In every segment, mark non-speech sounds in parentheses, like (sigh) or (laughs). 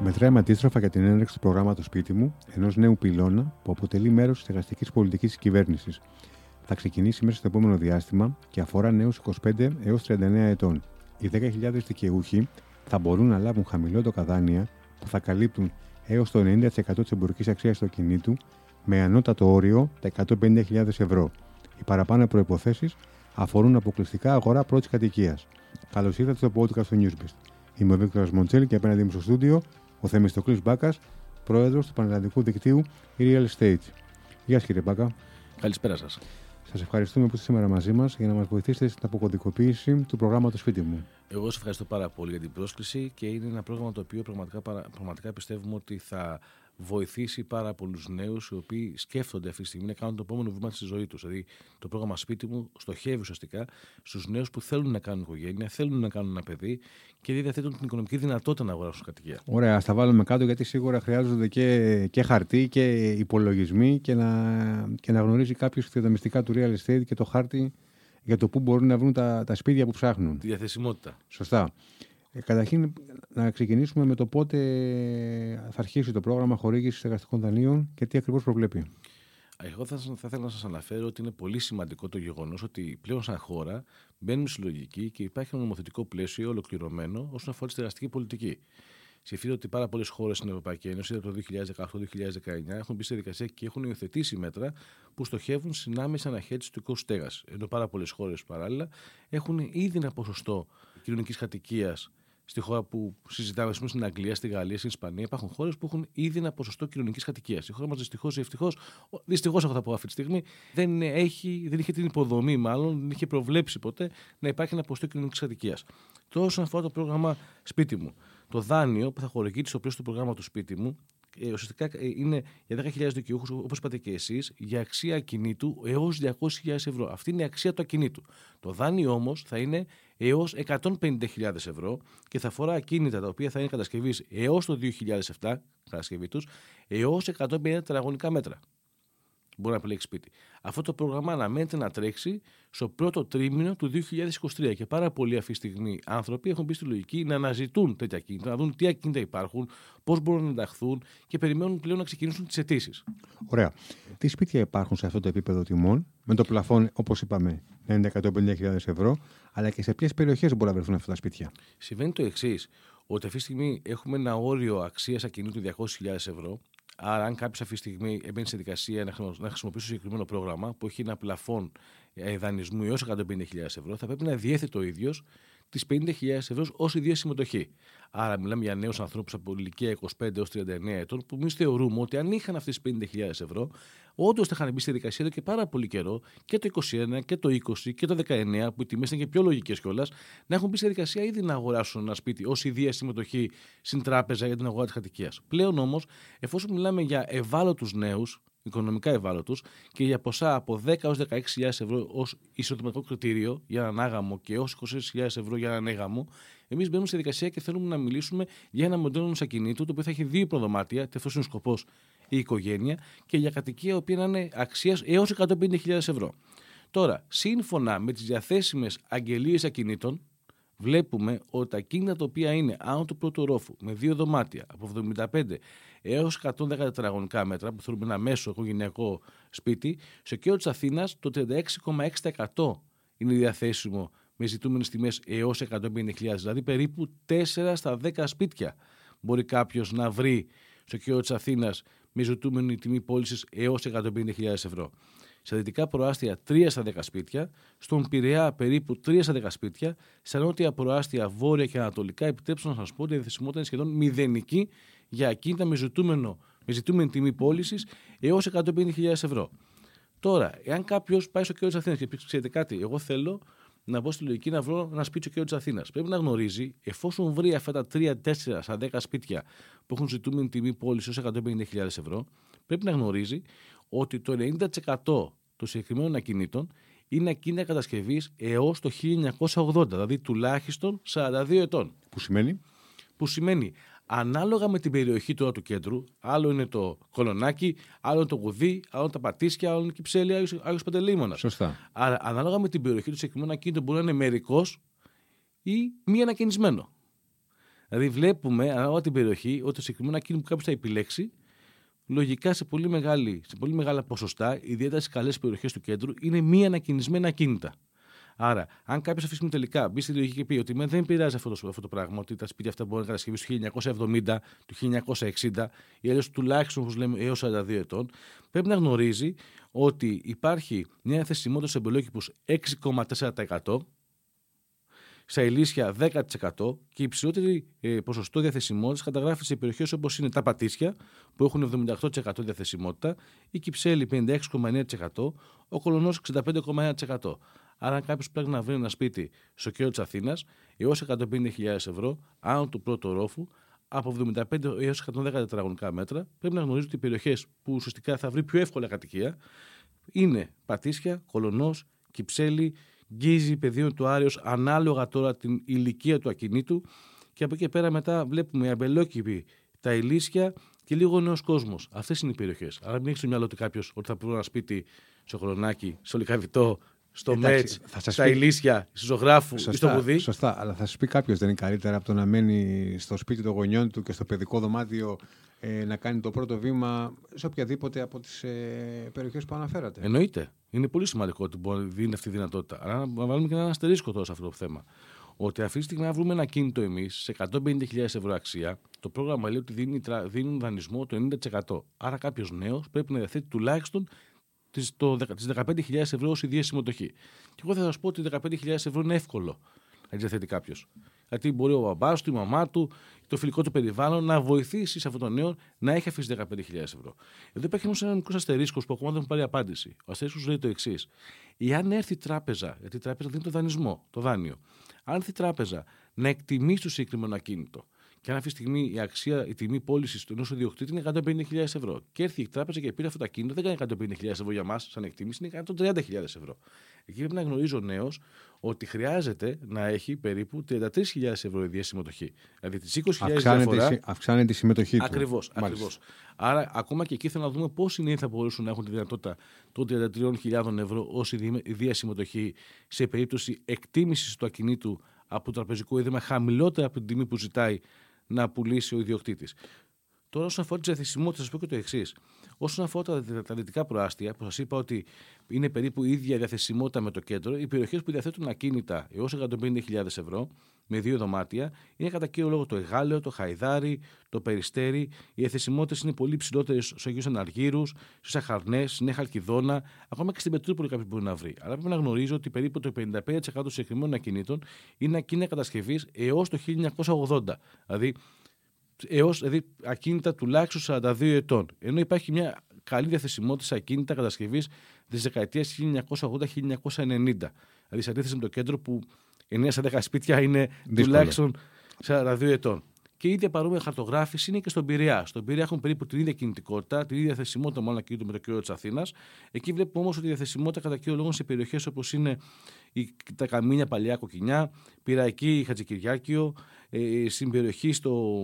Μετράμε αντίστροφα για την έναρξη του προγράμματος σπίτι μου, ενός νέου πυλώνα που αποτελεί μέρος της εργαστικής πολιτικής της κυβέρνησης. Θα ξεκινήσει μέσα στο επόμενο διάστημα και αφορά νέους 25 έως 39 ετών. Οι 10.000 δικαιούχοι θα μπορούν να λάβουν χαμηλότερα δάνεια που θα καλύπτουν έως το 90% της εμπορικής αξίας του ακινήτου με ανώτατο όριο τα 150.000 ευρώ. Οι παραπάνω προποθέσει αφορούν αποκλειστικά αγορά πρώτης κατοικίας. Καλώς ήρθατε στο podcast του Newsbest. Είμαι ο Βίκτορας Μοντσέλη και απέναντί μου στο στούντιο ο Θεμιστοκλής Μπάκας, πρόεδρος του Πανελλαδικού Δικτύου Real Estate. Γεια σας κύριε Μπάκα. Καλησπέρα σας. Σας ευχαριστούμε που είστε σήμερα μαζί μας για να μας βοηθήσετε στην αποκωδικοποίηση του προγράμματος σπίτι μου. Εγώ σας ευχαριστώ πάρα πολύ για την πρόσκληση και είναι ένα πρόγραμμα το οποίο πραγματικά, πραγματικά πιστεύουμε ότι θα βοηθήσει πάρα πολλούς νέους οι οποίοι σκέφτονται αυτή τη στιγμή να κάνουν το επόμενο βήμα στη ζωή τους. Δηλαδή, το πρόγραμμα σπίτι μου στοχεύει ουσιαστικά στους νέους που θέλουν να κάνουν οικογένεια, θέλουν να κάνουν ένα παιδί και δεν διαθέτουν την οικονομική δυνατότητα να αγοράσουν κατοικία. Ωραία, ας τα βάλουμε κάτω γιατί σίγουρα χρειάζονται και, και χαρτί και υπολογισμοί και να, και να γνωρίζει κάποιος τα μυστικά του real estate και το χάρτη για το πού μπορούν να βρουν τα, τα σπίτια που ψάχνουν. Τη διαθεσιμότητα. Σωστά. Ε, καταρχήν, να ξεκινήσουμε με το πότε θα αρχίσει το πρόγραμμα χορήγησης εργαστικών δανείων και τι ακριβώς προβλέπει. Εγώ θα, θα ήθελα να σας αναφέρω ότι είναι πολύ σημαντικό το γεγονός ότι πλέον σαν χώρα μπαίνουμε στη λογική και υπάρχει ένα νομοθετικό πλαίσιο ολοκληρωμένο όσον αφορά τη εργαστική πολιτική. Σκεφτείτε ότι πάρα πολλές χώρες στην Ευρωπαϊκή Ένωση από το 2018-2019 έχουν μπει στη δικασία και έχουν υιοθετήσει μέτρα που στοχεύουν στην άμεση αναχέτηση του οικού στέγας. Ενώ πάρα πολλές χώρες παράλληλα έχουν ήδη ένα ποσοστό κοινωνικής κατοικίας στη χώρα που συζητάμε, ας πούμε στην Αγγλία, στη Γαλλία, στην Ισπανία, υπάρχουν χώρες που έχουν ήδη ένα ποσοστό κοινωνικής κατοικίας. Η χώρα μας δυστυχώς ή ευτυχώς, δυστυχώς έχω θα πω αυτή τη στιγμή, δεν, έχει, δεν είχε την υποδομή, μάλλον δεν είχε προβλέψει ποτέ να υπάρχει ένα ποσοστό κοινωνικής κατοικίας. Τώρα, όσον αφορά το πρόγραμμα σπίτι μου, το δάνειο που θα χορηγείται στο πλαίσιο του προγράμματο σπίτι μου ε, ουσιαστικά ε, είναι για 10.000 δικαιούχους, όπως είπατε και εσείς, για αξία ακινήτου έως 200.000 ευρώ. Αυτή είναι η αξία του ακινήτου. Το δάνειο όμως θα είναι έως 150.000 ευρώ και θα αφορά ακίνητα τα οποία θα είναι κατασκευής έως το 2007, κατασκευή τους, έως 150 τετραγωνικά μέτρα μπορεί να επιλέξει σπίτι. Αυτό το πρόγραμμα αναμένεται να τρέξει στο πρώτο τρίμηνο του 2023 και πάρα πολλοί αυτή τη στιγμή άνθρωποι έχουν μπει στη λογική να αναζητούν τέτοια κίνητα, να δουν τι ακίνητα υπάρχουν, πώς μπορούν να ενταχθούν και περιμένουν πλέον να ξεκινήσουν τις αιτήσεις. Ωραία. Τι σπίτια υπάρχουν σε αυτό το επίπεδο τιμών, με το πλαφόν, όπως είπαμε, να είναι 150.000 ευρώ, αλλά και σε ποιες περιοχές μπορεί να βρεθούν αυτά τα σπίτια; Συμβαίνει το εξής, ότι αυτή τη στιγμή έχουμε ένα όριο αξίας ακινήτου 200.000 ευρώ, Άρα, αν κάποιο αυτή τη στιγμή έμπαινε σε δικασία να χρησιμοποιήσει το συγκεκριμένο πρόγραμμα που έχει ένα πλαφόν ε, δανεισμού έως 150.000 ευρώ, θα πρέπει να διέθετε το ίδιος τις 50.000 ευρώς ως ιδία συμμετοχή. Άρα, μιλάμε για νέους ανθρώπους από ηλικία 25 έως 39 ετών, που εμείς θεωρούμε ότι αν είχαν αυτές τις 50.000 ευρώ, όντως θα είχαν μπει στη δικασία εδώ και πάρα πολύ καιρό, και το 21 και το 20 και το 19, που οι τιμές είναι και πιο λογικές κιόλας, να έχουν μπει στη δικασία ήδη να αγοράσουν ένα σπίτι ως ιδία συμμετοχή στην τράπεζα για την αγορά της κατοικίας. Πλέον όμως, εφόσον μιλάμε για ευάλωτους νέους, οικονομικά ευάλωτους και για ποσά από 10 έως 16.000 ευρώ ως εισοδηματικό κριτήριο για έναν άγαμο και έως 26.000 ευρώ για έναν έγαμο, εμείς μπαίνουμε στη δικασία και θέλουμε να μιλήσουμε για ένα μοντέλο ακινήτου το οποίο θα έχει δύο προδομάτια, αυτός είναι ο σκοπός η οικογένεια, και για κατοικία η οποία να είναι αξίας έως 150.000 ευρώ. Τώρα, σύμφωνα με τις διαθέσιμες αγγελίες ακινήτων, βλέπουμε ότι τα κίνητα τα οποία είναι άνω του πρώτου ρόφου με δύο δωμάτια από 75 έως 110 τετραγωνικά μέτρα, που θέλουμε ένα μέσο οικογενειακό σπίτι, στο κέντρο της Αθήνας το 36,6% είναι διαθέσιμο με ζητούμενες τιμές έως 150.000, δηλαδή περίπου 4 στα 10 σπίτια μπορεί κάποιος να βρει στο κέντρο της Αθήνας με ζητούμενη τιμή πώλησης έως 150.000 ευρώ. Στα δυτικά προάστια 3 στα 10 σπίτια, στον Πειραιά περίπου 3 στα 10 σπίτια, στα νότια προάστια βόρεια και ανατολικά, επιτρέψτε να σας πω ότι η διαθεσιμότητα είναι σχεδόν μηδενική για ακίνητα με, ζητούμενο, με ζητούμενη τιμή πώλησης έως 150.000 ευρώ. Τώρα, εάν κάποιος πάει στο κέντρο της Αθήνας και πει: Ξέρετε κάτι, εγώ θέλω να μπω στη λογική να βρω ένα σπίτι στο κέντρο της Αθήνας. Πρέπει να γνωρίζει, εφόσον βρει αυτά τα 3, 4 στα 10 σπίτια που έχουν ζητούμενη τιμή πώλησης ω 150.000 ευρώ, πρέπει να γνωρίζει ότι το 90% των συγκεκριμένων ακινήτων είναι ακίνητα κατασκευής έως το 1980, δηλαδή τουλάχιστον 42 ετών. Που σημαίνει; Που σημαίνει ανάλογα με την περιοχή τώρα του κέντρου, άλλο είναι το κολονάκι, άλλο είναι το γουδί, άλλο είναι τα πατήσια, άλλο είναι η κυψέλη, άλλος παντελήμονα. Σωστά. Άρα, ανάλογα με την περιοχή του συγκεκριμένου ακίνητου μπορεί να είναι μερικός ή μη ανακαινισμένο. Δηλαδή, βλέπουμε ανάλογα την περιοχή ότι το συγκεκριμένο ακίνητο που κάποιος θα επιλέξει, λογικά σε πολύ, μεγάλη, σε πολύ μεγάλα ποσοστά, ιδιαίτερα στις καλές περιοχές του κέντρου, είναι μη ανακοινισμένα ακίνητα. Άρα, αν κάποιος αυτή τη τελικά μπει στη λογική και πει ότι με δεν πειράζει αυτό το, αυτό το πράγμα, ότι τα σπίτια αυτά μπορούν να κατασκευεί του 1970, του 1960 ή αλλιώς τουλάχιστον, όπως λέμε, έως 42 ετών, πρέπει να γνωρίζει ότι υπάρχει μια θεσιμότητα σε εμπολόκηπου 6,4%, στα ηλίσια 10% και η υψηλότερη ε, ποσοστό διαθεσιμότητας καταγράφει σε περιοχές όπως είναι τα Πατήσια, που έχουν 78% διαθεσιμότητα, η Κυψέλη 56,9%, ο Κολονός 65,1%. Άρα, αν κάποιος πρέπει να βρει ένα σπίτι στο κέντρο της Αθήνας έως 150.000 ευρώ, άνω του πρώτου ρόφου, από 75 έως 110 τετραγωνικά μέτρα, πρέπει να γνωρίζει ότι οι περιοχές που ουσιαστικά θα βρει πιο εύκολα κατοικία είναι Πατήσια, Κολονός, Κυψέλη, Γκίζη, πεδίο του Άριο, ανάλογα τώρα την ηλικία του ακινήτου. Και από εκεί πέρα μετά βλέπουμε αμπελόκηπη, τα ηλίσια και λίγο νέος κόσμος. Αυτές είναι οι περιοχές. Άρα μην έχει στο μυαλό ότι κάποιος ότι θα βρει ένα σπίτι στο Χρονάκι, στο Λικαβιτό, στο Μέτ, στα πει... Ηλίσια, στη Ζωγράφου σωστά, ή στο Βουδί. Σωστά, αλλά θα σου πει κάποιος δεν είναι καλύτερα από το να μένει στο σπίτι των γονιών του και στο παιδικό δωμάτιο ε, να κάνει το πρώτο βήμα σε οποιαδήποτε από τις ε, περιοχές που αναφέρατε. Εννοείται. Είναι πολύ σημαντικό ότι μπορεί να δίνει αυτή τη δυνατότητα. Αλλά να βάλουμε και ένα αστερίσκο τώρα σε αυτό το θέμα. Ότι αυτή τη στιγμή να βρούμε ένα κίνητο εμείς σε 150.000 ευρώ αξία, το πρόγραμμα λέει ότι δίνει, δίνει δανεισμό το 90%. Άρα κάποιος νέος πρέπει να διαθέτει τουλάχιστον τις 15.000 ευρώ ως ιδία συμμετοχή. Και εγώ θα σας πω ότι 15.000 ευρώ είναι εύκολο να διαθέτει κάποιος. Γιατί μπορεί ο μπαμπάς του, η μαμά του, το φιλικό του περιβάλλον να βοηθήσει σε αυτόν τον νέο να έχει αφήσει 15.000 ευρώ. Εδώ υπάρχει όμως ένας μικρός αστερίσκος που ακόμα δεν μου πάρει απάντηση. Ο αστερίσκος λέει το εξής. Εάν έρθει η τράπεζα, γιατί η τράπεζα δίνει το δανεισμό, το δάνειο, αν έρθει η τράπεζα να εκτιμήσει το συγκεκριμένο ακίνητο και αν αυτή τη στιγμή η αξία, η τιμή πώλησης του ενός ιδιοκτήτη είναι 150.000 ευρώ. Και έρθει η τράπεζα και πήρε αυτό το ακίνητο, δεν κάνει 150.000 ευρώ για μας, σαν εκτίμηση, είναι 130.000 ευρώ. Εκεί πρέπει να γνωρίζει ο νέος ότι χρειάζεται να έχει περίπου 33.000 ευρώ η συμμετοχή. Δηλαδή τις 20.000 αυξάνεται, αυξάνεται η συμμετοχή του. Ακριβώς. Άρα, ακόμα και εκεί θέλω να δούμε οι νέοι θα μπορούσαν να έχουν τη δυνατότητα των 33.000 ευρώ ως ιδία συμμετοχή σε περίπτωση εκτίμησης του ακινήτου από το τραπεζικό ίδρυμα χαμηλότερα από την τιμή που ζητάει να πουλήσει ο ιδιοκτήτης. Τώρα, όσον αφορά τη διαθεσιμότητα, θα σα πω και το εξής. Όσον αφορά τα, τα δυτικά προάστια, που σας είπα ότι είναι περίπου η ίδια διαθεσιμότητα με το κέντρο, οι περιοχές που διαθέτουν ακίνητα έως 150.000 ευρώ με δύο δωμάτια είναι κατά κύριο λόγο το Εγάλεο, το Χαϊδάρι, το Περιστέρι. Οι διαθεσιμότητες είναι πολύ ψηλότερες στου Αγίους Αναργύρου, στι Αχαρνέ, στη Νέα Χαλκιδόνα, ακόμα και στην Πετρούπολη κάποιο μπορεί να βρει. Αλλά πρέπει να γνωρίζω ότι περίπου το 55% των συγκεκριμένων ακινήτων είναι ακίνητα κατασκευής έως το 1980. Δηλαδή έως δηλαδή, ακίνητα τουλάχιστον 42 ετών. Ενώ υπάρχει μια καλή διαθεσιμότητα σε ακίνητα κατασκευής της δεκαετίας 1980-1990. Δηλαδή, σε αντίθεση με το κέντρο που 9 στα 10 σπίτια είναι Δύσκολο. τουλάχιστον 42 ετών. Και η ίδια παρόμοια χαρτογράφηση είναι και στον Πειραιά. Στον Πειραιά έχουν περίπου την ίδια κινητικότητα, την ίδια διαθεσιμότητα μάλλον ακίνητο με το κύριο της Αθήνας. Εκεί βλέπουμε όμως ότι η διαθεσιμότητα κατά κύριο λόγο σε περιοχές όπως είναι τα Καμίνια Παλιά Κοκκινιά, Πυραϊκή Χατζικυριάκιο, ε, στην περιοχή στο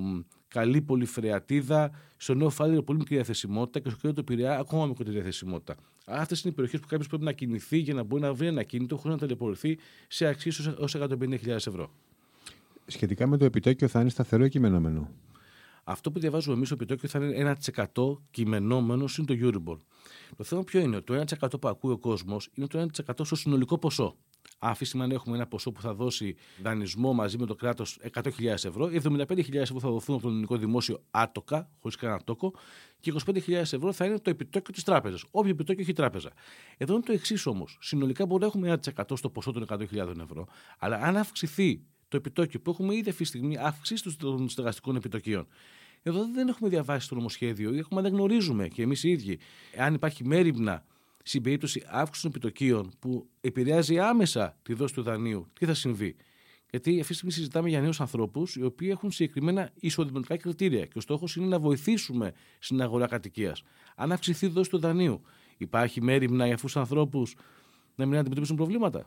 καλή πολυφρεατίδα, στο νέο φάληρο πολύ μικρή διαθεσιμότητα και στο κέντρο του Πειραιά ακόμα μικρότερη διαθεσιμότητα. Αυτές είναι οι περιοχές που κάποιος πρέπει να κινηθεί για να μπορεί να βρει ένα κίνητο χωρίς να ταλαιπωρηθεί σε αξίες ως 150.000 ευρώ. Σχετικά με το επιτόκιο, θα είναι σταθερό ή κειμενόμενο; Αυτό που διαβάζουμε εμείς, το επιτόκιο θα είναι 1% κειμενόμενο είναι το Euribor. Το θέμα ποιο είναι, το 1% που ακούει ο κόσμος είναι το 1% στο συνολικό ποσό. Αυτή τη έχουμε ένα ποσό που θα δώσει δανεισμό μαζί με το κράτος 100.000 ευρώ, 75.000 ευρώ θα δοθούν από το ελληνικό δημόσιο άτοκα, χωρίς κανένα τόκο, και 25.000 ευρώ θα είναι το επιτόκιο της τράπεζας. Όποιο επιτόκιο έχει η τράπεζα. Εδώ είναι το εξής όμως. Συνολικά μπορεί να έχουμε 1% στο ποσό των 100.000 ευρώ, αλλά αν αυξηθεί το επιτόκιο που έχουμε ήδη αυτή τη στιγμή αύξηση των στεγαστικών επιτοκίων. Εδώ δεν έχουμε διαβάσει το νομοσχέδιο ή έχουμε δεν γνωρίζουμε και εμείς οι ίδιοι αν υπάρχει μέρημνα στην περίπτωση αύξησης των επιτοκίων που επηρεάζει άμεσα τη δόση του δανείου, τι θα συμβεί; Γιατί αυτή τη στιγμή συζητάμε για νέους ανθρώπους οι οποίοι έχουν συγκεκριμένα εισοδηματικά κριτήρια και ο στόχος είναι να βοηθήσουμε στην αγορά κατοικίας. Αν αυξηθεί η δόση του δανείου, υπάρχει μέρημνα για αυτούς τους ανθρώπους να μην αντιμετωπίσουν προβλήματα;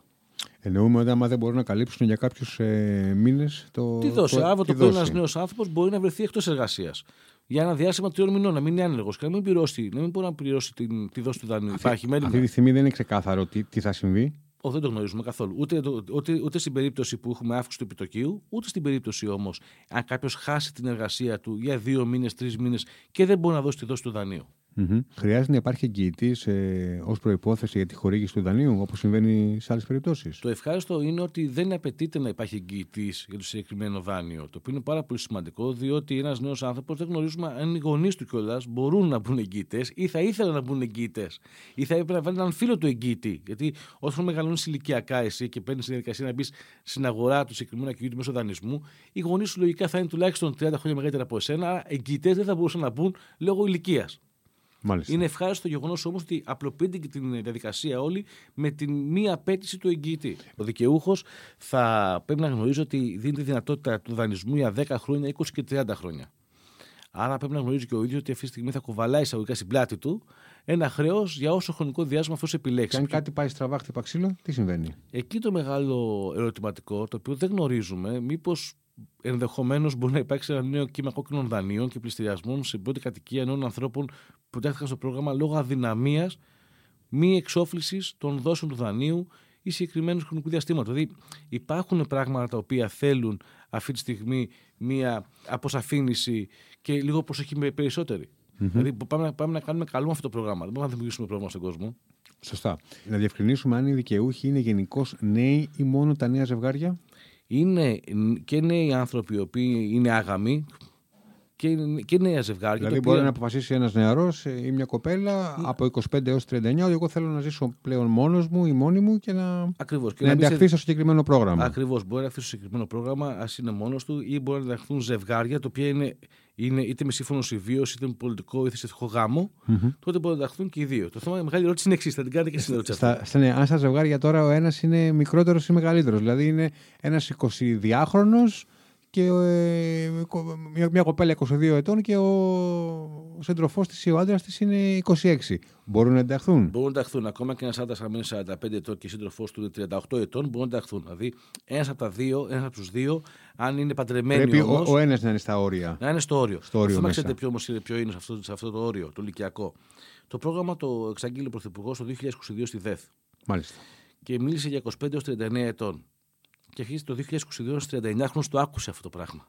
Εννοούμε ότι άμα δεν μπορούν να καλύψουν για κάποιους ε, μήνες το. Τι δόση; Αύριο το ένας νέος άνθρωπος μπορεί να βρεθεί εκτός εργασίας για ένα διάστημα τριών μηνών, να μην είναι άνεργος και να μην, να μην μπορεί να πληρώσει την, τη δόση του δανείου. Αυτή, Υπάρχει αυτή τη στιγμή δεν είναι ξεκάθαρο τι, τι θα συμβεί. Όχι, δεν το γνωρίζουμε καθόλου. Ούτε, ούτε, ούτε στην περίπτωση που έχουμε αύξηση του επιτοκίου, ούτε στην περίπτωση όμως αν κάποιος χάσει την εργασία του για δύο μήνες, τρεις μήνες και δεν μπορεί να δώσει τη δόση του δανείου. Mm-hmm. Χρειάζεται να υπάρχει εγγυητή ε, ως προπόθεση για τη χορήγηση του δανείου, όπως συμβαίνει σε άλλες περιπτώσεις. Το ευχάριστο είναι ότι δεν απαιτείται να υπάρχει εγγυητής για το συγκεκριμένο δάνειο. Το οποίο είναι πάρα πολύ σημαντικό, διότι ένας νέος άνθρωπος δεν γνωρίζουμε αν οι γονείς του κιόλας μπορούν να μπουν εγγυητές ή θα ήθελαν να μπουν εγγυητές ή θα έπρεπε να βάλει έναν φίλο του εγγυητή. Γιατί όσο μεγαλώνεις ηλικιακά εσύ και παίρνεις τη διαδικασία να μπεις στην αγορά του συγκεκριμένου ακινήτου μέσω δανεισμού, οι γονείς σου λογικά θα είναι τουλάχιστον 30 χρόνια μεγαλύτερα από εσένα. Εγγυητές δεν θα μπορούσαν να μπουν λόγω ηλικίας. Μάλιστα. Είναι ευχάριστο το γεγονός όμως ότι απλοποιείται και την διαδικασία όλη με την μία απέτηση του εγγυητή. Ο δικαιούχος θα πρέπει να γνωρίζει ότι δίνει τη δυνατότητα του δανεισμού για 10 χρόνια, 20 και 30 χρόνια. Άρα πρέπει να γνωρίζει και ο ίδιος ότι αυτή τη στιγμή θα κουβαλάει εισαγωγικά στην πλάτη του ένα χρέος για όσο χρονικό διάστημα αυτός επιλέξει. Και αν κάτι πάει στραβά, χτυπά ξύλο, τι συμβαίνει; Εκεί το μεγάλο ερωτηματικό, το οποίο δεν γνωρίζουμε, μήπως ενδεχομένως μπορεί να υπάρξει ένα νέο κύμα κόκκινων δανείων και πληστηριασμών σε πρώτη κατοικία νέων ανθρώπων που τέθηκαν στο πρόγραμμα λόγω αδυναμίας μη εξόφλησης των δόσεων του δανείου ή συγκεκριμένου χρονικού διαστήματος. Δηλαδή, υπάρχουν πράγματα τα οποία θέλουν αυτή τη στιγμή μία αποσαφήνιση και λίγο προσοχή περισσότερη. Mm-hmm. Δηλαδή, πάμε, πάμε να κάνουμε καλό αυτό το πρόγραμμα. Δεν μπορούμε να δημιουργήσουμε πρόβλημα στον κόσμο. Σωστά. Να διευκρινίσουμε αν οι δικαιούχοι είναι γενικώς νέοι ή μόνο τα νέα ζευγάρια; Είναι και νέοι άνθρωποι οι οποίοι είναι άγαμοι και, και νέα ζευγάρια. Δηλαδή, μπορεί να αποφασίσει ένας νεαρός ή μια κοπέλα από 25 έως 39 ότι εγώ θέλω να ζήσω πλέον μόνος μου ή μόνη μου και να, Ακριβώς. Και να, να ενταχθεί στο συγκεκριμένο πρόγραμμα. Ακριβώς. Μπορεί να ενταχθεί στο συγκεκριμένο πρόγραμμα, ας είναι μόνος του, ή μπορεί να ενταχθούν ζευγάρια, τα οποία είναι, είναι είτε με σύμφωνος συμβίωση, είτε με πολιτικό ή θρησκευτικό γάμο. Mm-hmm. Τότε μπορούν να ενταχθούν και οι δύο. Το θέμα, η μεγάλη ερώτηση είναι εξής. Θα την κάνετε και στην ερώτηση. Στα, στα, ναι, αν στα ζευγάρια τώρα ο ένας είναι μικρότερος ή μεγαλύτερος. Δηλαδή είναι ένας 22χρονο και ε, μια, μια κοπέλα 22 ετών και ο, ο σύντροφός της ή ο άντρας της είναι 26. Μπορούν να ενταχθούν; Μπορούν να ενταχθούν. Ακόμα και ένας άντρας αν είναι 45 ετών και η σύντροφός του είναι 38 ετών, μπορούν να ενταχθούν. Δηλαδή, ένας από τα δύο, ένας από τους δύο, αν είναι παντρεμένοι. Πρέπει όμως, ο, ο ένας να είναι στα όρια. Να είναι στο όριο. Στο όριο Αυτό ξέρετε ποιο, όμως, ποιο είναι σε αυτό, σε αυτό το όριο, το ηλικιακό. Το πρόγραμμα το εξαγγείλει ο Πρωθυπουργός το 2022 στη ΔΕΘ. Μάλιστα. Και μίλησε για 25 έως 39 ετών. Και αρχίζει το 2022 στου 39 χρόνου το άκουσε αυτό το πράγμα.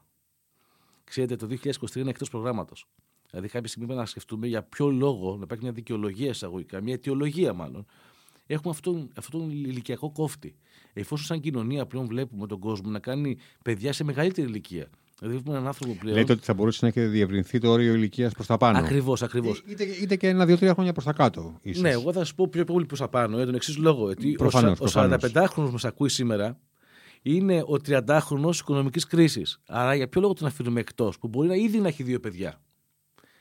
Ξέρετε, το 2023 είναι εκτός προγράμματος. Δηλαδή, κάποια στιγμή πρέπει να σκεφτούμε για ποιο λόγο να υπάρχει μια δικαιολογία εισαγωγικά, μια αιτιολογία μάλλον. Έχουμε αυτόν, αυτόν τον ηλικιακό κόφτη. Εφόσον σαν κοινωνία πλέον βλέπουμε τον κόσμο να κάνει παιδιά σε μεγαλύτερη ηλικία. Δηλαδή, βλέπουμε έναν άνθρωπο πλέον. Λέτε ότι θα μπορούσε να έχει διευρυνθεί το όριο ηλικίας προς τα πάνω. Ακριβώς, ακριβώς. Είτε, είτε και ένα-δύο-τρία χρόνια προς τα κάτω. Ίσως. Ναι, εγώ θα σας πω πιο πολύ προς τα πάνω για τον εξής λόγο. Γιατί προφανώς, ο, ο 45χρονο μας ακούει σήμερα είναι ο 30χρονο οικονομικής κρίσης. Άρα για ποιο λόγο τον αφήνουμε εκτός, που μπορεί να ήδη να έχει δύο παιδιά.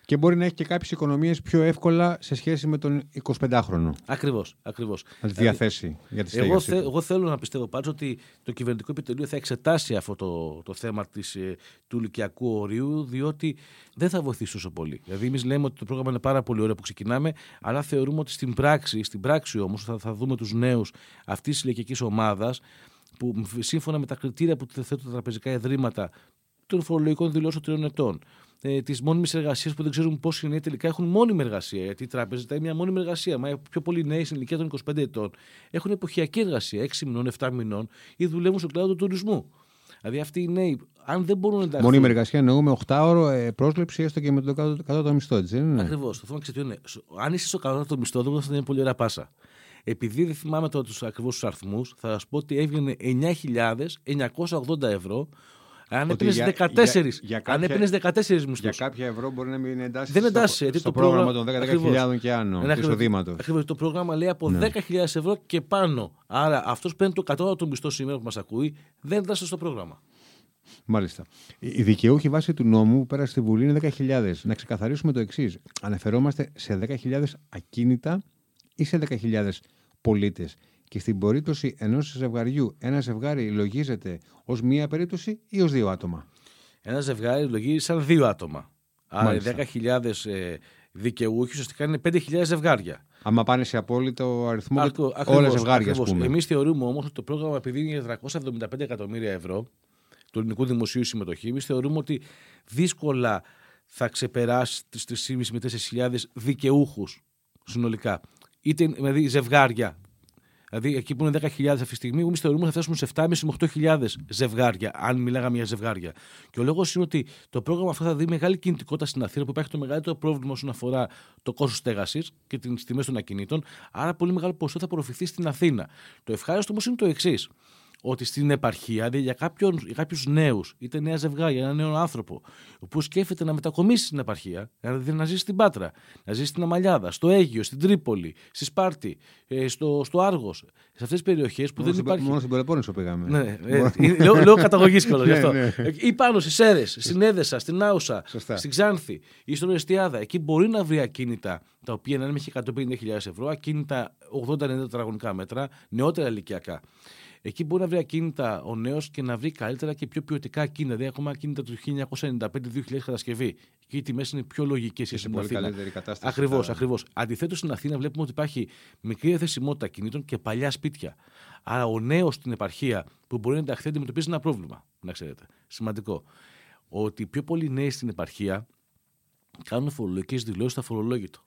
Και μπορεί να έχει και κάποιες οικονομίες πιο εύκολα σε σχέση με τον 25χρονο. Ακριβώς. Ακριβώς. Να τις διαθέσει για τη εγώ, θε, εγώ θέλω να πιστεύω πάντως ότι το κυβερνητικό επιτελείο θα εξετάσει αυτό το, το θέμα της, ε, του ηλικιακού ορίου, διότι δεν θα βοηθήσει τόσο πολύ. Δηλαδή, εμείς λέμε ότι το πρόγραμμα είναι πάρα πολύ ωραίο που ξεκινάμε, αλλά θεωρούμε ότι στην πράξη, στην πράξη όμως, θα, θα δούμε τους νέους αυτής της ηλικιακής ομάδας που σύμφωνα με τα κριτήρια που θέτουν τα τραπεζικά ιδρύματα των φορολογικών δηλώσεων τριών ετών, ε, τη μόνιμη εργασία που δεν ξέρουν πόσοι νέοι τελικά έχουν μόνιμη εργασία. Γιατί η τράπεζα ζητάει μια μόνιμη εργασία. Μα πιο πολλοί νέοι στην ηλικία των 25 ετών έχουν εποχιακή εργασία, 6 μηνών, 7 μηνών ή δουλεύουν στο κλάδο του τουρισμού. Δηλαδή αυτοί οι νέοι, αν δεν μπορούν να ενταχθούν. Μόνιμη εργασία εννοούμε 8 ώρο ε, πρόσληψη έστω και με το κατώτατο μισθό, έτσι δεν είναι; Ακριβώς. Το θέμα ξέρετε είναι, αν είσαι στο κατώτατο μισθό, δεν θα είναι πολύ ωραία πάσα. Επειδή δεν θυμάμαι τώρα τους ακριβώς τους αριθμούς, θα σας πω ότι έβγαινε 9.980 ευρώ. Αν έπαιρνες 14, για, για 14 μισθού. Για κάποια ευρώ μπορεί να μην εντάσσεις δεν εντάσσει, στο, στο το πρόγραμμα των 10.000 και άνω του εισοδήματος. Ακριβώς. Το πρόγραμμα λέει από ναι. 10.000 ευρώ και πάνω. Άρα αυτός παίρνει το κατώτατο μισθό σήμερα που μας ακούει, δεν εντάσσεται στο πρόγραμμα. Μάλιστα. Η δικαιούχη βάση του νόμου που πέρασε στη Βουλή είναι 10.000. Να ξεκαθαρίσουμε το εξής. Αναφερόμαστε σε 10.000 ακίνητα ή σε 10.000 πολίτες. Και στην περίπτωση ενός ζευγαριού, ένα ζευγάρι λογίζεται ως μία περίπτωση ή ως δύο άτομα; Ένα ζευγάρι λογίζει σαν δύο άτομα. Άρα οι 10.000 ε, δικαιούχοι ουσιαστικά είναι 5.000 ζευγάρια. Άμα πάνε σε απόλυτο αριθμό Άκου, όλα ζευγάρια, ας πούμε. Εμείς θεωρούμε όμως ότι το πρόγραμμα, επειδή είναι 375 εκατομμύρια ευρώ του ελληνικού δημοσίου συμμετοχή, εμείς θεωρούμε ότι δύσκολα θα ξεπεράσει τις 3.500 με 4.000 δικαιούχους συνολικά είτε δηλαδή ζευγάρια. Δηλαδή εκεί που είναι 10.000 αυτή τη στιγμή, εμείς θεωρούμε ότι θα φτάσουμε σε 7.500 με 8.000 ζευγάρια, αν μιλάγαμε για ζευγάρια. Και ο λόγος είναι ότι το πρόγραμμα αυτό θα δει μεγάλη κινητικότητα στην Αθήνα, που υπάρχει το μεγαλύτερο πρόβλημα όσον αφορά το κόστος στέγασης και τις τιμές των ακινήτων. Άρα, πολύ μεγάλο ποσό θα απορροφηθεί στην Αθήνα. Το ευχάριστο όμως είναι το εξής ότι στην επαρχία, δηλαδή για, κάποιον, για κάποιους νέους, είτε νέα ζευγάρια, ένα νέο άνθρωπο, που σκέφτεται να μετακομίσει στην επαρχία, δηλαδή να ζήσει στην Πάτρα, να ζήσει στην Αμαλιάδα, στο Αίγιο, στην Τρίπολη, στη Σπάρτη, ε, στο, στο Άργος, σε αυτές τις περιοχές που μόνο δεν υπάρχει. Μόνο στην Πελοπόννησο πήγαμε. Ναι, ε, λόγω, λόγω καταγωγής (laughs) κιόλας γι' αυτό. Ναι, ναι. Ή πάνω στις Σέρε, στην Έδεσα, στην Άουσα, Σωστά. στην Ξάνθη ή στον Εστιάδα. Εκεί μπορεί να βρει ακίνητα τα οποία να είναι μέχρι 150.000 ευρώ, ακίνητα 80-90 τετραγωνικά μέτρα, νεότερα ηλικιακά. Εκεί μπορεί να βρει ακίνητα ο νέος και να βρει καλύτερα και πιο ποιοτικά ακίνητα. Δηλαδή, ακόμα ακίνητα του 1995-2000 κατασκευή. Εκεί οι τιμές είναι πιο λογικές σε στην πολύ καλύτερη κατάσταση. Ακριβώς, ακριβώς. Αντιθέτως, στην Αθήνα βλέπουμε ότι υπάρχει μικρή διαθεσιμότητα κινήτων και παλιά σπίτια. Άρα, ο νέος στην επαρχία που μπορεί να ενταχθεί αντιμετωπίζει ένα πρόβλημα. Να ξέρετε. Σημαντικό. Ότι πιο πολλοί νέοι στην επαρχία κάνουν φορολογικές δηλώσεις στα φορολόγητο.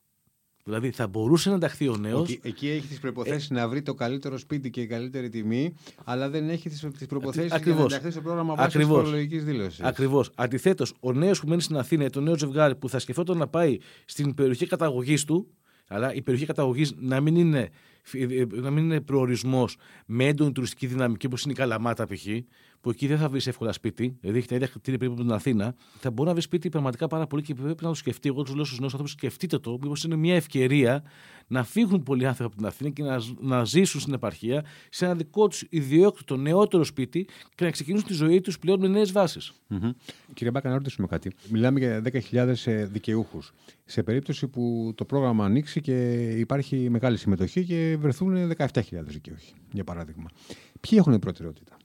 Δηλαδή θα μπορούσε να ενταχθεί ο νέος. Εκεί, εκεί έχει τις προποθέσει ε... να βρει το καλύτερο σπίτι και η καλύτερη τιμή, αλλά δεν έχει τις προποθέσει για να ενταχθεί στο πρόγραμμα βάσης τη φορολογικής δήλωσης. Ακριβώς. Αντιθέτως, ο νέος που μένει στην Αθήνα ή το νέο ζευγάρι που θα σκεφτόταν να πάει στην περιοχή καταγωγής του, αλλά η περιοχή καταγωγής να μην είναι να μην είναι προορισμός με έντονη τουριστική δυναμική όπως είναι η Καλαμάτα π.χ., που εκεί δεν θα βρεις εύκολα σπίτι, δηλαδή έχει τα ίδια κτίρια περίπου από την Αθήνα, θα μπορεί να βρεις σπίτι πραγματικά πάρα πολύ και πρέπει να το σκεφτεί. Εγώ τους λέω στους νέους ανθρώπους: σκεφτείτε το, μήπως είναι μια ευκαιρία να φύγουν πολλοί άνθρωποι από την Αθήνα και να, να ζήσουν στην επαρχία σε ένα δικό τους ιδιόκτητο νεότερο σπίτι και να ξεκινήσουν τη ζωή τους πλέον με νέες βάσεις. Mm-hmm. Κύριε Μπάκα, να ρωτήσουμε κάτι. Μιλάμε για 10.000 ε, δικαιούχους. Σε περίπτωση που το πρόγραμμα ανοίξει και υπάρχει μεγάλη συμμετοχή και βρεθούν 17.000 δικαιούχοι, για παράδειγμα. Ποιοι έχουν προτεραιότητα;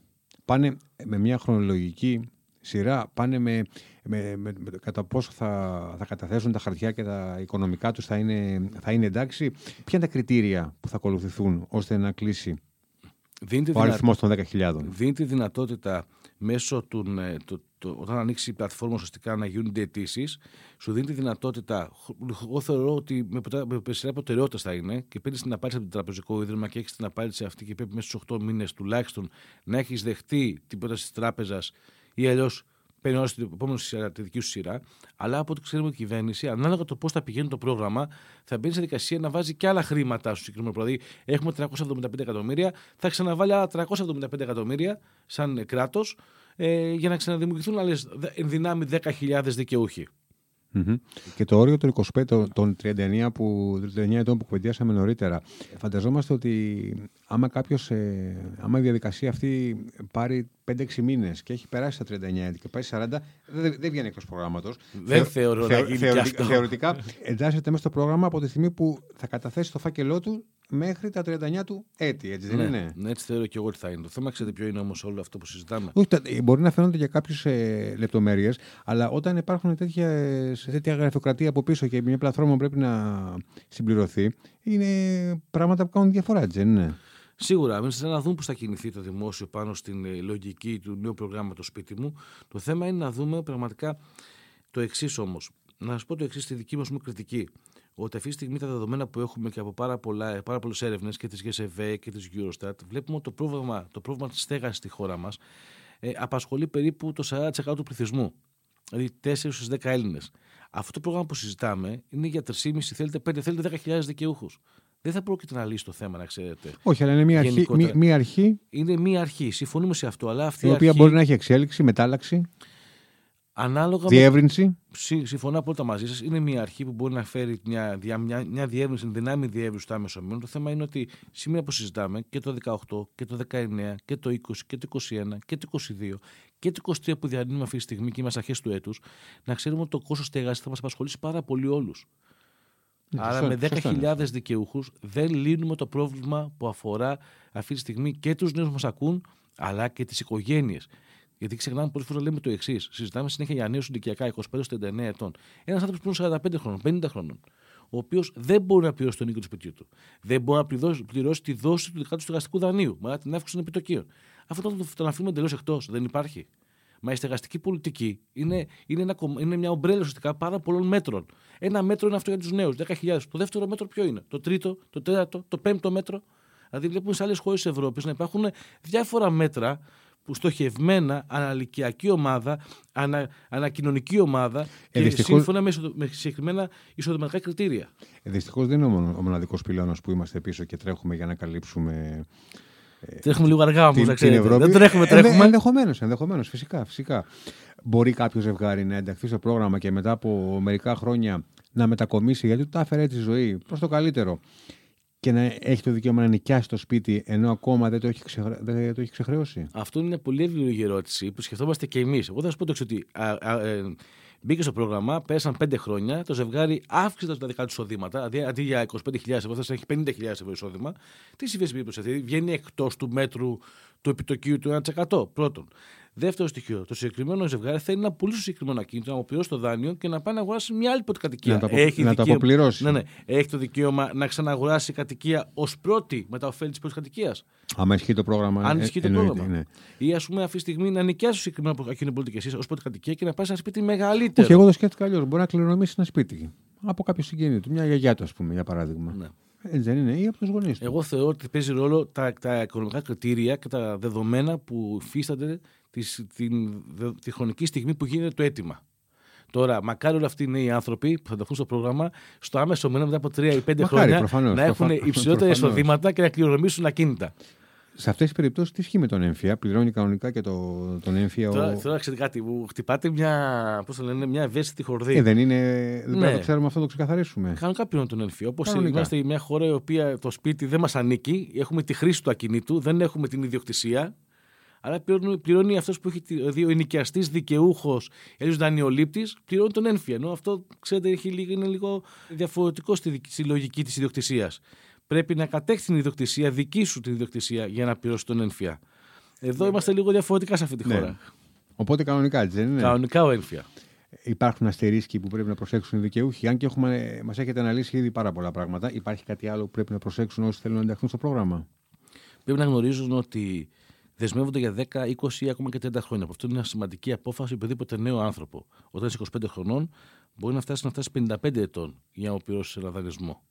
Πάνε με μια χρονολογική σειρά, πάνε με, με, με, με κατά πόσο θα, θα καταθέσουν τα χαρτιά και τα οικονομικά τους θα είναι, θα είναι εντάξει; Ποια είναι τα κριτήρια που θα ακολουθηθούν ώστε να κλείσει ο αριθμός των 10.000. Δίνει τη δυνατότητα μέσω του, το, το, όταν ανοίξει η πλατφόρμα ουσιαστικά να γίνονται αιτήσει, σου δίνει τη δυνατότητα. Εγώ θεωρώ ότι με, με σειρά προτεραιότητας θα είναι και παίρνεις την απάντηση από το Τραπεζικό Ίδρυμα και έχεις την απάντηση αυτή και πρέπει μέσα στους 8 μήνες τουλάχιστον να έχεις δεχτεί την πρόταση της τράπεζας ή αλλιώς παίρνει στην επόμενη σειρά, τη δική σου σειρά. Αλλά από ό,τι ξέρουμε η κυβέρνηση, ανάλογα το πώς θα πηγαίνει το πρόγραμμα, θα μπαίνει σε δικασία να βάζει και άλλα χρήματα στο συγκεκριμένο. Δηλαδή, έχουμε 375 εκατομμύρια, θα ξαναβάλει άλλα 375 εκατομμύρια σαν κράτος ε, για να ξαναδημιουργηθούν άλλες ενδυνάμει 10.000 δικαιούχοι. Mm-hmm. Και το όριο των 25, των 39, που, 39 ετών που κουβεντιάσαμε νωρίτερα, φανταζόμαστε ότι άμα, κάποιος, ε, άμα η διαδικασία αυτή πάρει 5-6 μήνες και έχει περάσει τα 39 έτη και πάει 40, δεν, δεν βγαίνει εκτός προγράμματος. Δεν θεωρώ να γίνει θεω, αυτό. Θεωρητικά εντάσσεται μέσα στο πρόγραμμα από τη στιγμή που θα καταθέσει το φάκελό του μέχρι τα 39 του έτη, έτσι δεν ναι, είναι; Ναι, έτσι θεωρώ και εγώ ότι θα είναι. Το θέμα ξέρετε ποιο είναι όμως όλο αυτό που συζητάμε. Όχι, μπορεί να φαίνονται για κάποιες ε, λεπτομέρειες, αλλά όταν υπάρχουν τέτοια, τέτοια γραφειοκρατία από πίσω και μια πλατφόρμα πρέπει να συμπληρωθεί, είναι πράγματα που κάνουν διαφορά, έτσι δεν είναι; Σίγουρα, εμείς θέλουμε να δούμε πώς θα κινηθεί το δημόσιο πάνω στην ε, λογική του νέου προγράμματος σπίτι μου. Το θέμα είναι να δούμε πραγματικά το εξής όμως. Να σας πω το εξής στη δική μας κριτική. Ότι αυτή τη στιγμή τα δεδομένα που έχουμε και από πάρα, πολλά, πάρα πολλές έρευνες και της ΓΕΣΕΒΕ και της Eurostat, βλέπουμε ότι το πρόβλημα, το πρόβλημα τη στέγασης στη χώρα μας ε, απασχολεί περίπου το 40% του πληθυσμού. Δηλαδή 4 στους 10 Έλληνες. Αυτό το πρόγραμμα που συζητάμε είναι για 3,5 θέλετε 5, θέλετε 10.000 δικαιούχους δεν θα πρόκειται να λύσει το θέμα, να ξέρετε. Όχι, αλλά είναι μια αρχή. Μία, μία αρχή. Είναι μια αρχή. Συμφωνούμε σε αυτό. Αλλά αυτή η οποία αρχή... μπορεί να έχει εξέλιξη, μετάλλαξη. Ανάλογα διεύρυνση. Με... Συμφωνώ απόλυτα μαζί σας. Είναι μια αρχή που μπορεί να φέρει μια, μια, μια διεύρυνση, δυνάμει διεύρυνσης στο άμεσο μέλλον. Το θέμα είναι ότι σήμερα που συζητάμε και το 18 και το 19 και το 20 και το 21 και το 22 και το 23 που διανύουμε αυτή τη στιγμή και είμαστε αρχές του έτους, να ξέρουμε ότι το κόστος στέγαση θα μας απασχολήσει πάρα πολύ όλους. Ναι, Άρα με 10.000 δικαιούχους δεν λύνουμε το πρόβλημα που αφορά αυτή τη στιγμή και τους νέους που μας ακούν, αλλά και τις οικογένειες. Γιατί ξεχνάμε πολλές φορές λέμε το εξής. Συζητάμε συνέχεια για νέους ηλικιακά 25-39 ετών. Ένας άνθρωπος που είναι 45 χρόνων, 50 χρόνων, ο οποίος δεν μπορεί να πληρώσει τον οίκο του σπιτιού του. Δεν μπορεί να πληρώσει, πληρώσει τη δόση του δικά του στεγαστικού δανείου, με την αύξηση των επιτοκίων. Αυτό το, το, αφήνουμε εντελώς εκτός. Δεν υπάρχει. Μα η στεγαστική πολιτική είναι, είναι, ένα, είναι μια ομπρέλα ουσιαστικά πάρα πολλών μέτρων. Ένα μέτρο είναι αυτό για τους νέους, 10.000. Το δεύτερο μέτρο ποιο είναι, το τρίτο, το τέταρτο, το πέμπτο μέτρο; Δηλαδή, βλέπουμε σε άλλες χώρες της Ευρώπης να υπάρχουν διάφορα μέτρα που στοχευμένα αναλυκιακή ομάδα, ανα, ανακοινωνική ομάδα Ε, και δυστυχώς- σύμφωνα με, ισοδο- με συγκεκριμένα εισοδηματικά κριτήρια. Ε, Δυστυχώ δεν είναι ο, ο μοναδικός πυλώνας που είμαστε πίσω και τρέχουμε για να καλύψουμε Τρέχουμε λίγο αργά όμως, την, να την ξέρετε. Ευρώπη. Δεν τρέχουμε, Ε, τρέχουμε. Ενδεχομένως, ενδεχομένως, φυσικά, φυσικά. Μπορεί κάποιος ζευγάρι να ενταχθεί στο πρόγραμμα και μετά από μερικά χρόνια να μετακομίσει γιατί του τα έφερε έτσι η ζωή προς το καλύτερο και να έχει το δικαίωμα να νοικιάσει το σπίτι ενώ ακόμα δεν το έχει, ξεχρα... δεν το έχει ξεχρεώσει; Αυτό είναι μια πολύ εύλογη ερώτηση που σκεφτόμαστε και εμείς. Εγώ θα σα πω το εξή: ότι α, α, ε, μπήκε στο πρόγραμμα, πέρασαν πέντε χρόνια, το ζευγάρι αύξησε τα δικά του εισοδήματα. Δηλαδή, αντί για 25.000 ευρώ, θα έχει 50.000 ευρώ εισόδημα. Τι συμβαίνει στην περίπτωση αυτή, βγαίνει εκτός του μέτρου του επιτοκίου του 1%. Πρώτον. Δεύτερο στοιχείο, το συγκεκριμένο ζευγάρι θέλει να πουλήσει το συγκεκριμένο ακίνητο, να αποπληρώσει το δάνειο και να πάει να αγοράσει μια άλλη κατοικία. Να το απο- Έχει να το δικαίωμα- αποπληρώσει. Ναι, ναι. Έχει το δικαίωμα να ξαναγοράσει κατοικία ως πρώτη με τα ωφέλη της πρώτης κατοικίας. Άμα ισχύει το πρόγραμμα. Αν ε, ισχύει το εννοείται, πρόγραμμα. ναι. Ή ας πούμε αυτή τη στιγμή να νοικιάσει το συγκεκριμένο ακίνητο που και εσύ ως πρώτη κατοικία και να πάει σε ένα σπίτι μεγαλύτερο. Όχι, εγώ το σκέφτηκα αλλιώς. Μπορεί να κληρονομήσει ένα σπίτι από κάποιο συγγενή του. Μια γιαγιά του, ας πούμε, για παράδειγμα. Ναι. Έτσι δεν είναι, ή από τους γονείς του. Εγώ θεωρώ ότι παίζει ρόλο τα, τα οικονομικά κριτήρια και τα δεδομένα που υφίστανται της, την, δε- τη χρονική στιγμή που γίνεται το αίτημα. Τώρα, μακάρι όλοι αυτοί οι νέοι άνθρωποι που θα ενταχθούν στο πρόγραμμα, στο άμεσο μέλλον μετά από τρία ή πέντε Μακάρι, χρόνια, προφανώς, να έχουν προφανώς, υψηλότερα προφανώς. εισοδήματα και να κληρονομήσουν ακίνητα. Σε αυτές τις περιπτώσεις, τι ισχύει με τον έμφυα; Πληρώνει κανονικά και το, τον έμφυα. Τώρα, Ο... τώρα ξέρετε κάτι, μου χτυπάτε μια, πώς το λένε, μια ευαίσθητη χορδή. Ε, δεν είναι. Δεν πρέπει να Ναι. το ξέρουμε αυτό, να το ξεκαθαρίσουμε. Κανονικά πληρώνει τον έμφυο. Όπως Κανονικά. είμαστε μια χώρα η οποία το σπίτι δεν μας ανήκει, έχουμε τη χρήση του ακινήτου, δεν έχουμε την ιδιοκτησία. Άρα πληρώνει, πληρώνει αυτός που έχει. τη- Δηλαδή ο ενοικιαστής δικαιούχος, ή δανειολήπτης, πληρώνει τον έμφυα. Ενώ αυτό, ξέρετε, έχει, λίγο- είναι λίγο διαφορετικό στη, δικ- στη λογική της ιδιοκτησίας. Πρέπει να κατέχει την ιδιοκτησία, δική σου την ιδιοκτησία, για να πληρώσει τον έμφυα. Εδώ είμαστε λίγο διαφορετικά σε αυτή τη Ναι. χώρα. Οπότε κανονικά έτσι δεν είναι; Κανονικά ο έμφυα. Υπάρχουν αστερίσκοι που πρέπει να προσέξουν οι δικαιούχοι. Αν και μας έχετε αναλύσει ήδη πάρα πολλά πράγματα, υπάρχει κάτι άλλο που πρέπει να προσέξουν όσοι θέλουν να ενταχθούν στο πρόγραμμα; πρέπει να γνωρίζουν ότι δεσμεύονται για 10, 20 ή ακόμα και 30 χρόνια. Από αυτό είναι μια σημαντική απόφαση οποιοδήποτε νέο άνθρωπο. Όταν είσαι 25 χρονών, μπορεί να φτάσεις να φτάσεις 55 ετών για να οπληρώσει ένα δανεισμό.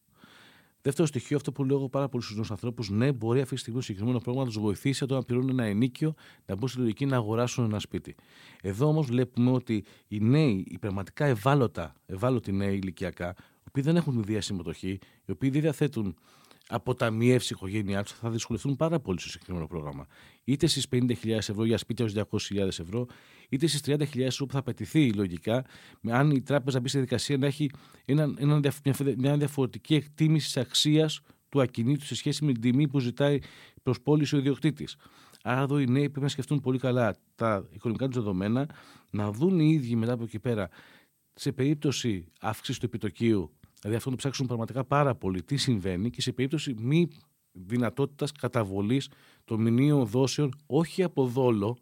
Δεύτερο στοιχείο, αυτό που λέω πάρα πολλούς στου νέους ανθρώπους, ναι, μπορεί αυτή τη στιγμή το συγκεκριμένο πρόγραμμα να τους βοηθήσει όταν πληρώνουν ένα ενίκιο να μπουν στη λογική να αγοράσουν ένα σπίτι. Εδώ όμως βλέπουμε ότι οι νέοι, οι πραγματικά ευάλωτα, ευάλωτοι νέοι ηλικιακά, οι οποίοι δεν έχουν ιδέα συμμετοχή, οι οποίοι δεν διαθέτουν αποταμιεύσει η οικογένειά τους, θα δυσκολευτούν πάρα πολύ στο συγκεκριμένο πρόγραμμα. Είτε στις 50.000 ευρώ για σπίτια έως 200.000 ευρώ, είτε στις 30.000 ευρώ που θα απαιτηθεί λογικά, με- αν η τράπεζα μπει στη διαδικασία να έχει έναν, έναν, διαφ- μια, φε- μια διαφορετική εκτίμηση της αξίας του ακινήτου σε σχέση με την τιμή που ζητάει προς πώληση ο ιδιοκτήτης. Άρα εδώ οι νέοι πρέπει να σκεφτούν πολύ καλά τα οικονομικά τους δεδομένα, να δουν οι ίδιοι μετά από εκεί πέρα σε περίπτωση αύξησης του επιτοκίου, δηλαδή αυτό να το ψάξουν πραγματικά πάρα πολύ τι συμβαίνει και σε περίπτωση μη δυνατότητας καταβολής των μηνύων δόσεων όχι από δόλο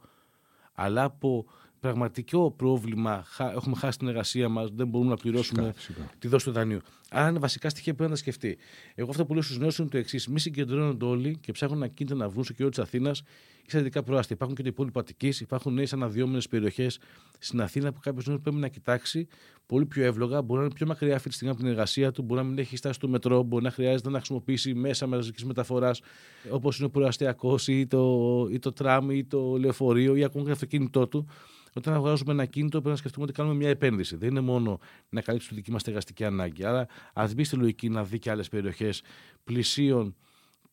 αλλά από πραγματικό πρόβλημα. Χα- Έχουμε χάσει την εργασία μας, δεν μπορούμε να πληρώσουμε Φυσικά, φυσικά. τη δόση του δανείου. Άρα είναι βασικά στοιχεία που πρέπει να τα σκεφτεί. Εγώ αυτό που λέω στους νέους είναι το εξής: Μη συγκεντρώνονται όλοι και ψάχνουν να κίνητα να βρουν στο καιρό της Αθήνας ή στα δυτικά προάστια. Υπάρχουν και το υπόλοιπο Αττικής, υπάρχουν νέες αναδυόμενες περιοχές στην Αθήνα που κάποιος νέος πρέπει να κοιτάξει πολύ πιο εύλογα. Μπορεί να είναι πιο μακριά αυτή τη στιγμή από την εργασία του, μπορεί να μην έχει στάσει στο μετρό, μπορεί να χρειάζεται να χρησιμοποιήσει μέσα μαζικής μεταφοράς όπως είναι ο προαστιακός ή το, ή το τραμ ή το λεωφορείο ή ακόμα και το αυτοκίνητό του. Όταν αγοράζουμε ένα κίνητο, πρέπει να σκεφτούμε ότι κάνουμε μια επένδυση. Δεν είναι μόνο να καλύψουμε τη δική μας στεγαστική ανάγκη. Άρα, ας μπει στη λογική να δει και άλλες περιοχές πλησίων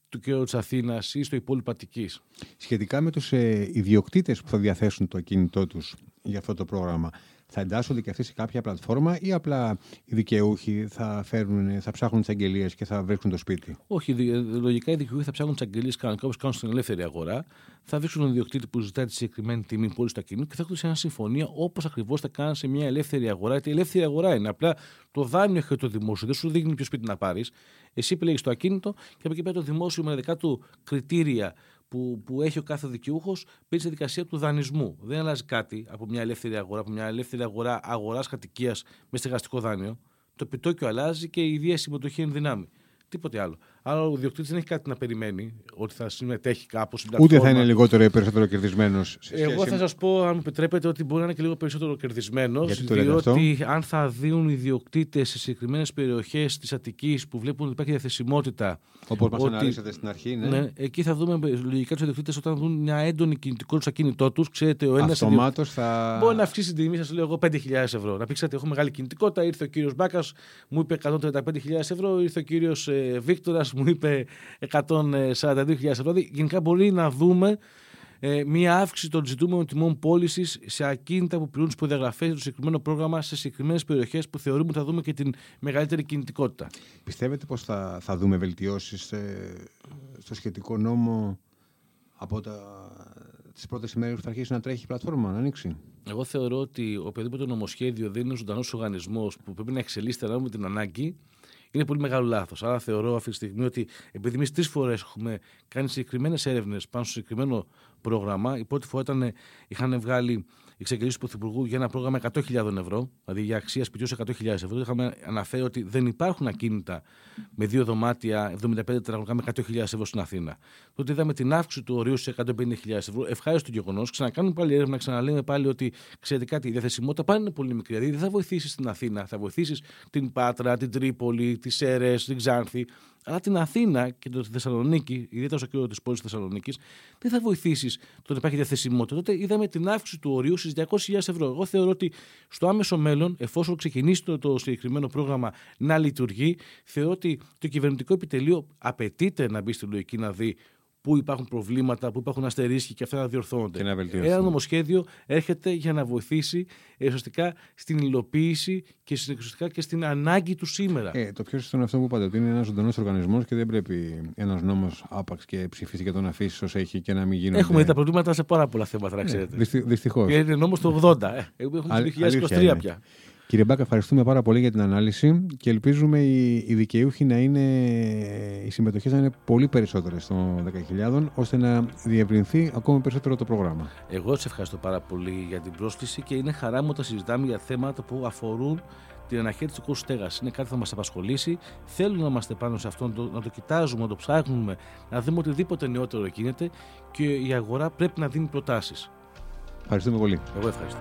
του κέντρου της Αθήνας ή στο υπόλοιπο Αττικής. Σχετικά με τους ε, ιδιοκτήτες που θα διαθέσουν το κινητό τους για αυτό το πρόγραμμα, θα εντάσσονται και αυτοί σε κάποια πλατφόρμα ή απλά οι δικαιούχοι θα, φέρουν, θα ψάχνουν τις αγγελίες και θα βρίσκουν το σπίτι; Όχι, δι- λογικά οι δικαιούχοι θα ψάχνουν τις αγγελίες κανονικά όπως κάνουν στην ελεύθερη αγορά. Θα δείξουν τον ιδιοκτήτη που ζητάει τη συγκεκριμένη τιμή πώληση του ακινήτου και θα έχουν σε μια συμφωνία όπως ακριβώς θα κάνουν σε μια ελεύθερη αγορά. Γιατί η ελεύθερη αγορά είναι απλά το δάνειο έχει το δημόσιο. Δεν σου δείχνει ποιο σπίτι να πάρεις. Εσύ επιλέγεις το ακίνητο και από εκεί πέρα το δημόσιο με δικά του κριτήρια που, που έχει ο κάθε δικαιούχος παίρνει στη δικασία του δανεισμού. Δεν αλλάζει κάτι από μια ελεύθερη αγορά, από μια ελεύθερη αγορά αγοράς κατοικίας με στεγαστικό δάνειο. Το επιτόκιο αλλάζει και η ίδια συμμετοχή είναι δυνάμει. Τίποτε άλλο. Άρα ο ιδιοκτήτη δεν έχει κάτι να περιμένει ότι θα συμμετέχει κάπω στην Ούτε θα είναι λιγότερο ή περισσότερο κερδισμένος. Εγώ θα σας πω, αν μου επιτρέπετε, ότι μπορεί να είναι και λίγο περισσότερο κερδισμένος. Διότι αν θα δίνουν ιδιοκτήτε σε συγκεκριμένες περιοχές της Αττικής που βλέπουν ότι υπάρχει διαθεσιμότητα. Όπως μας αναλύσατε στην αρχή, ναι. ναι. Εκεί θα δούμε λογικά τους ιδιοκτήτε όταν δουν μια έντονη κινητικότητα στο ακίνητό τους. Ξέρετε, ο ένας. Αυτομάτως θα. Μπορεί να αυξήσει την τιμή, σας λέω εγώ, 5.000 ευρώ. Να πει, έχω μεγάλη κινητικότητα. Ήρθε ο κύριος Μπάκας, μου είπε 135.000 ευρώ. Ήρθε ο κύριος ε, Βίκτορας, μου είπε 142.000 ευρώ. Γενικά μπορεί να δούμε ε, μία αύξηση των ζητούμενων τιμών πώλησης σε ακίνητα που πληρούν τι προδιαγραφές για το συγκεκριμένο πρόγραμμα σε συγκεκριμένες περιοχές που θεωρούμε ότι θα δούμε και την μεγαλύτερη κινητικότητα. Πιστεύετε πως θα, θα δούμε βελτιώσεις στο σχετικό νόμο από τα, τις πρώτες ημέρες που θα αρχίσει να τρέχει η πλατφόρμα, να ανοίξει; Εγώ θεωρώ ότι οποιοδήποτε νομοσχέδιο δεν είναι ζωντανός οργανισμός που πρέπει να εξελίσσεται ανάλογα με την ανάγκη, είναι πολύ μεγάλο λάθος. Άρα θεωρώ αυτή τη στιγμή ότι επειδή εμείς τρεις φορές έχουμε κάνει συγκεκριμένες έρευνες πάνω στο συγκεκριμένο πρόγραμμα, η πρώτη φορά ήταν, είχαν βγάλει εξαγγελίε του Πρωθυπουργού για ένα πρόγραμμα 100.000 ευρώ, δηλαδή για αξία σπιτιού 100.000 ευρώ. Είχαμε αναφέρει ότι δεν υπάρχουν ακίνητα με δύο δωμάτια 75 τετραγωνικά με 100.000 ευρώ στην Αθήνα. Τότε είδαμε την αύξηση του ορίου σε 150.000 ευρώ. Ευχάριστο γεγονός. Ξανακάνουμε πάλι έρευνα, ξαναλέμε πάλι ότι ξέρετε κάτι, η διαθεσιμότητα πάλι είναι πολύ μικρή. Δηλαδή δεν θα βοηθήσεις στην Αθήνα, θα βοηθήσεις την Πάτρα, την Τρίπολη, τις Σέρες, την Ξάνθη. Αλλά την Αθήνα και τη Θεσσαλονίκη, ιδιαίτερα στο κύριο της πόλης Θεσσαλονίκης, δεν θα βοηθήσεις το ότι υπάρχει διαθεσιμότητα. Τότε είδαμε την αύξηση του ορίου στις 200.000 ευρώ. Εγώ θεωρώ ότι στο άμεσο μέλλον, εφόσον ξεκινήσει το, το συγκεκριμένο πρόγραμμα να λειτουργεί, θεωρώ ότι το κυβερνητικό επιτελείο απαιτείται να μπει στη λογική να δει πού υπάρχουν προβλήματα, πού υπάρχουν αστερίσχοι και αυτά να διορθώνονται. Και να Ένα νομοσχέδιο έρχεται για να βοηθήσει ουσιαστικά στην υλοποίηση και ουσιαστικά και στην ανάγκη του σήμερα. Ε, το πιο σωστό είναι αυτό που είπατε, ότι είναι ένας ζωντανός οργανισμός και δεν πρέπει ένας νόμος άπαξ και ψηφίσει και τον αφήσει όσο έχει και να μην γίνονται. Έχουμε δει τα προβλήματα σε πάρα πολλά θέματα, να ε, ξέρετε. Ε, Δυστυχώς. είναι νόμος το 80. Ε. Έχουμε το 2023 πια. Κύριε Μπάκα, ευχαριστούμε πάρα πολύ για την ανάλυση και ελπίζουμε οι, οι δικαιούχοι να είναι, οι συμμετοχές να είναι πολύ περισσότερες των 10.000 ώστε να διευρυνθεί ακόμη περισσότερο το πρόγραμμα. Εγώ σε ευχαριστώ πάρα πολύ για την πρόσκληση και είναι χαρά μου όταν συζητάμε για θέματα που αφορούν την αναχέτηση του κόστου στέγασης. Είναι κάτι που θα μας απασχολήσει. Θέλουμε να είμαστε πάνω σε αυτό, να το κοιτάζουμε, να το ψάχνουμε, να δούμε οτιδήποτε νεότερο γίνεται και η αγορά πρέπει να δίνει προτάσεις. Ευχαριστούμε πολύ. Εγώ ευχαριστώ.